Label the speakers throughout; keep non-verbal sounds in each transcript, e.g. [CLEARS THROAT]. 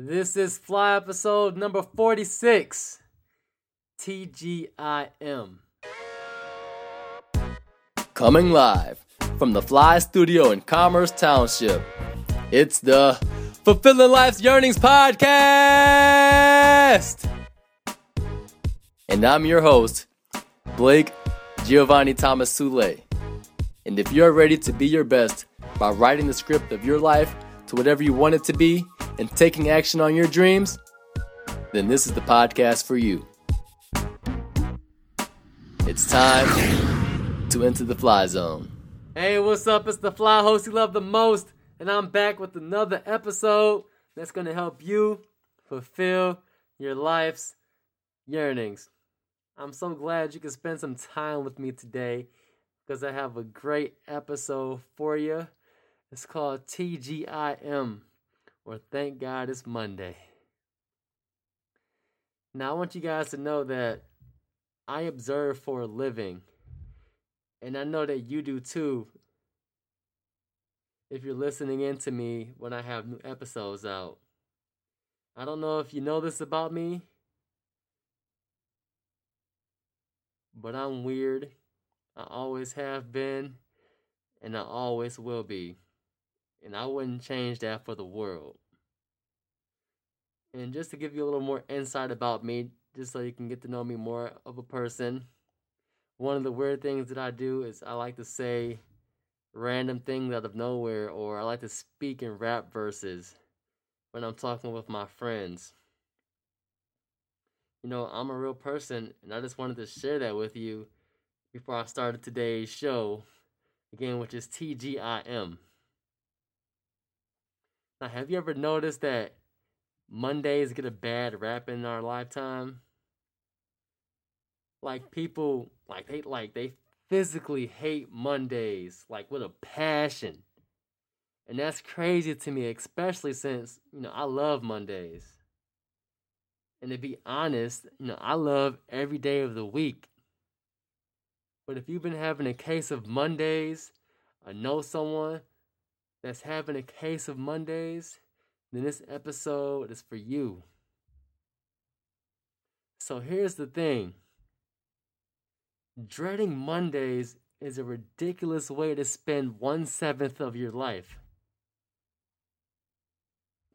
Speaker 1: This is Fly episode number 46 TGIM. Coming live from the Fly Studio in Commerce Township, it's the Fulfilling Life's Yearnings Podcast! And I'm your host, Blake Giovanni Thomas Sule. And if you're ready to be your best by writing the script of your life to whatever you want it to be, and taking action on your dreams, then this is the podcast for you. It's time to enter the fly zone. Hey, what's up? It's the fly host you love the most, and I'm back with another episode that's going to help you fulfill your life's yearnings. I'm so glad you can spend some time with me today because I have a great episode for you. It's called TGIM or thank God it's Monday. Now, I want you guys to know that I observe for a living, and I know that you do too. If you're listening in to me when I have new episodes out, I don't know if you know this about me, but I'm weird. I always have been, and I always will be. And I wouldn't change that for the world. And just to give you a little more insight about me, just so you can get to know me more of a person, one of the weird things that I do is I like to say random things out of nowhere, or I like to speak in rap verses when I'm talking with my friends. You know, I'm a real person, and I just wanted to share that with you before I started today's show, again, which is TGIM. Now, have you ever noticed that Mondays get a bad rap in our lifetime? Like people, like they like they physically hate Mondays, like with a passion. And that's crazy to me, especially since, you know, I love Mondays. And to be honest, you know, I love every day of the week. But if you've been having a case of Mondays, I know someone that's having a case of Mondays, then this episode is for you. So here's the thing dreading Mondays is a ridiculous way to spend one seventh of your life.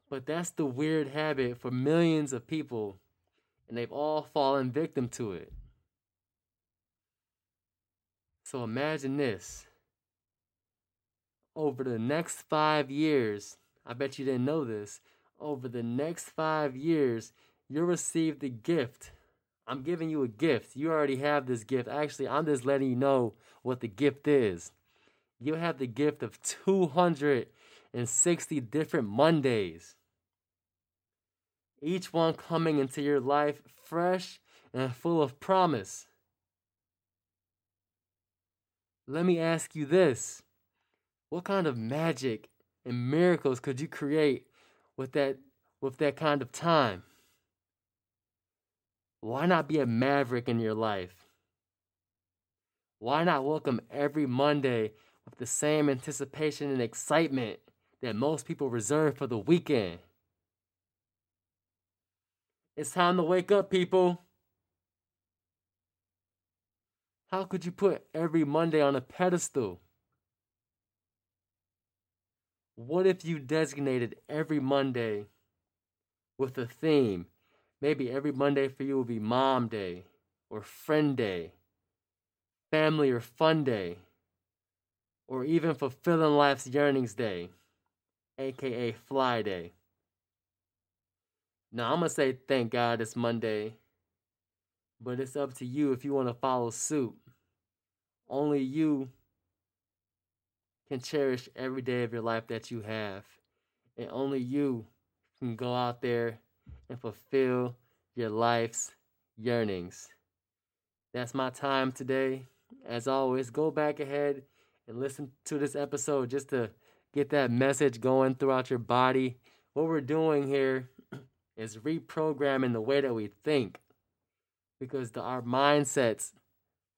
Speaker 1: But that's the weird habit for millions of people, and they've all fallen victim to it. So imagine this over the next five years, I bet you didn't know this. Over the next five years, you'll receive the gift. I'm giving you a gift. You already have this gift. Actually, I'm just letting you know what the gift is. You'll have the gift of 260 different Mondays. Each one coming into your life fresh and full of promise. Let me ask you this what kind of magic and miracles could you create with that with that kind of time? Why not be a maverick in your life? Why not welcome every Monday with the same anticipation and excitement that most people reserve for the weekend? It's time to wake up, people. How could you put every Monday on a pedestal? What if you designated every Monday with a theme? Maybe every Monday for you will be Mom Day or Friend Day, Family or Fun Day, or even Fulfilling Life's Yearnings Day, aka Fly Day. Now, I'm going to say thank God it's Monday, but it's up to you if you want to follow suit. Only you can cherish every day of your life that you have. And only you can go out there and fulfill your life's yearnings. That's my time today. As always, go back ahead and listen to this episode just to get that message going throughout your body. What we're doing here [CLEARS THROAT] is reprogramming the way that we think because the, our mindsets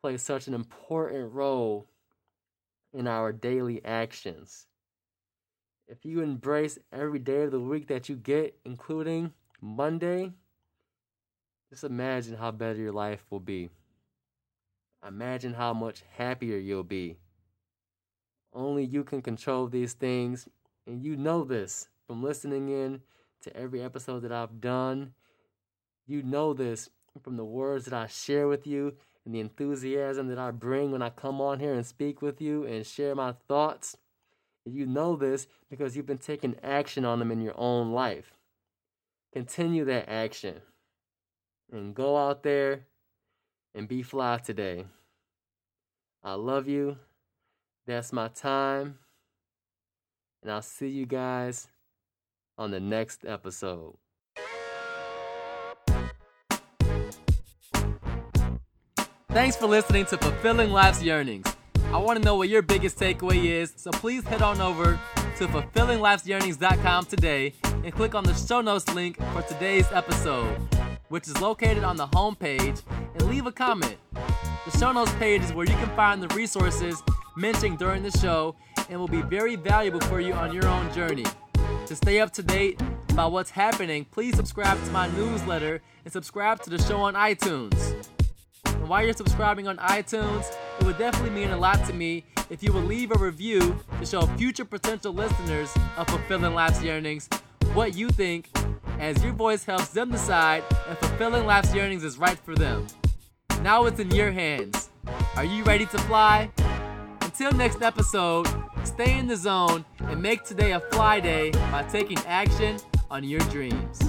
Speaker 1: play such an important role in our daily actions. if you embrace every day of the week that you get, including Monday, just imagine how better your life will be. Imagine how much happier you'll be. Only you can control these things, and you know this from listening in to every episode that I've done. You know this from the words that I share with you and the enthusiasm that I bring when I come on here and speak with you and share my thoughts. You know this because you've been taking action on them in your own life. Continue that action and go out there and be fly today. I love you. That's my time. And I'll see you guys on the next episode. Thanks for listening to Fulfilling Life's Yearnings. I want to know what your biggest takeaway is, so please head on over to fulfillinglife'syearnings.com today and click on the show notes link for today's episode, which is located on the home page, and leave a comment. The show notes page is where you can find the resources mentioned during the show and will be very valuable for you on your own journey. To stay up to date about what's happening, please subscribe to my newsletter and subscribe to the show on iTunes. And while you're subscribing on iTunes, it would definitely mean a lot to me if you would leave a review to show future potential listeners of Fulfilling Life's Yearnings what you think, as your voice helps them decide if Fulfilling Life's Yearnings is right for them. Now it's in your hands. Are you ready to fly? Until next episode, stay in the zone and make today a fly day by taking action on your dreams.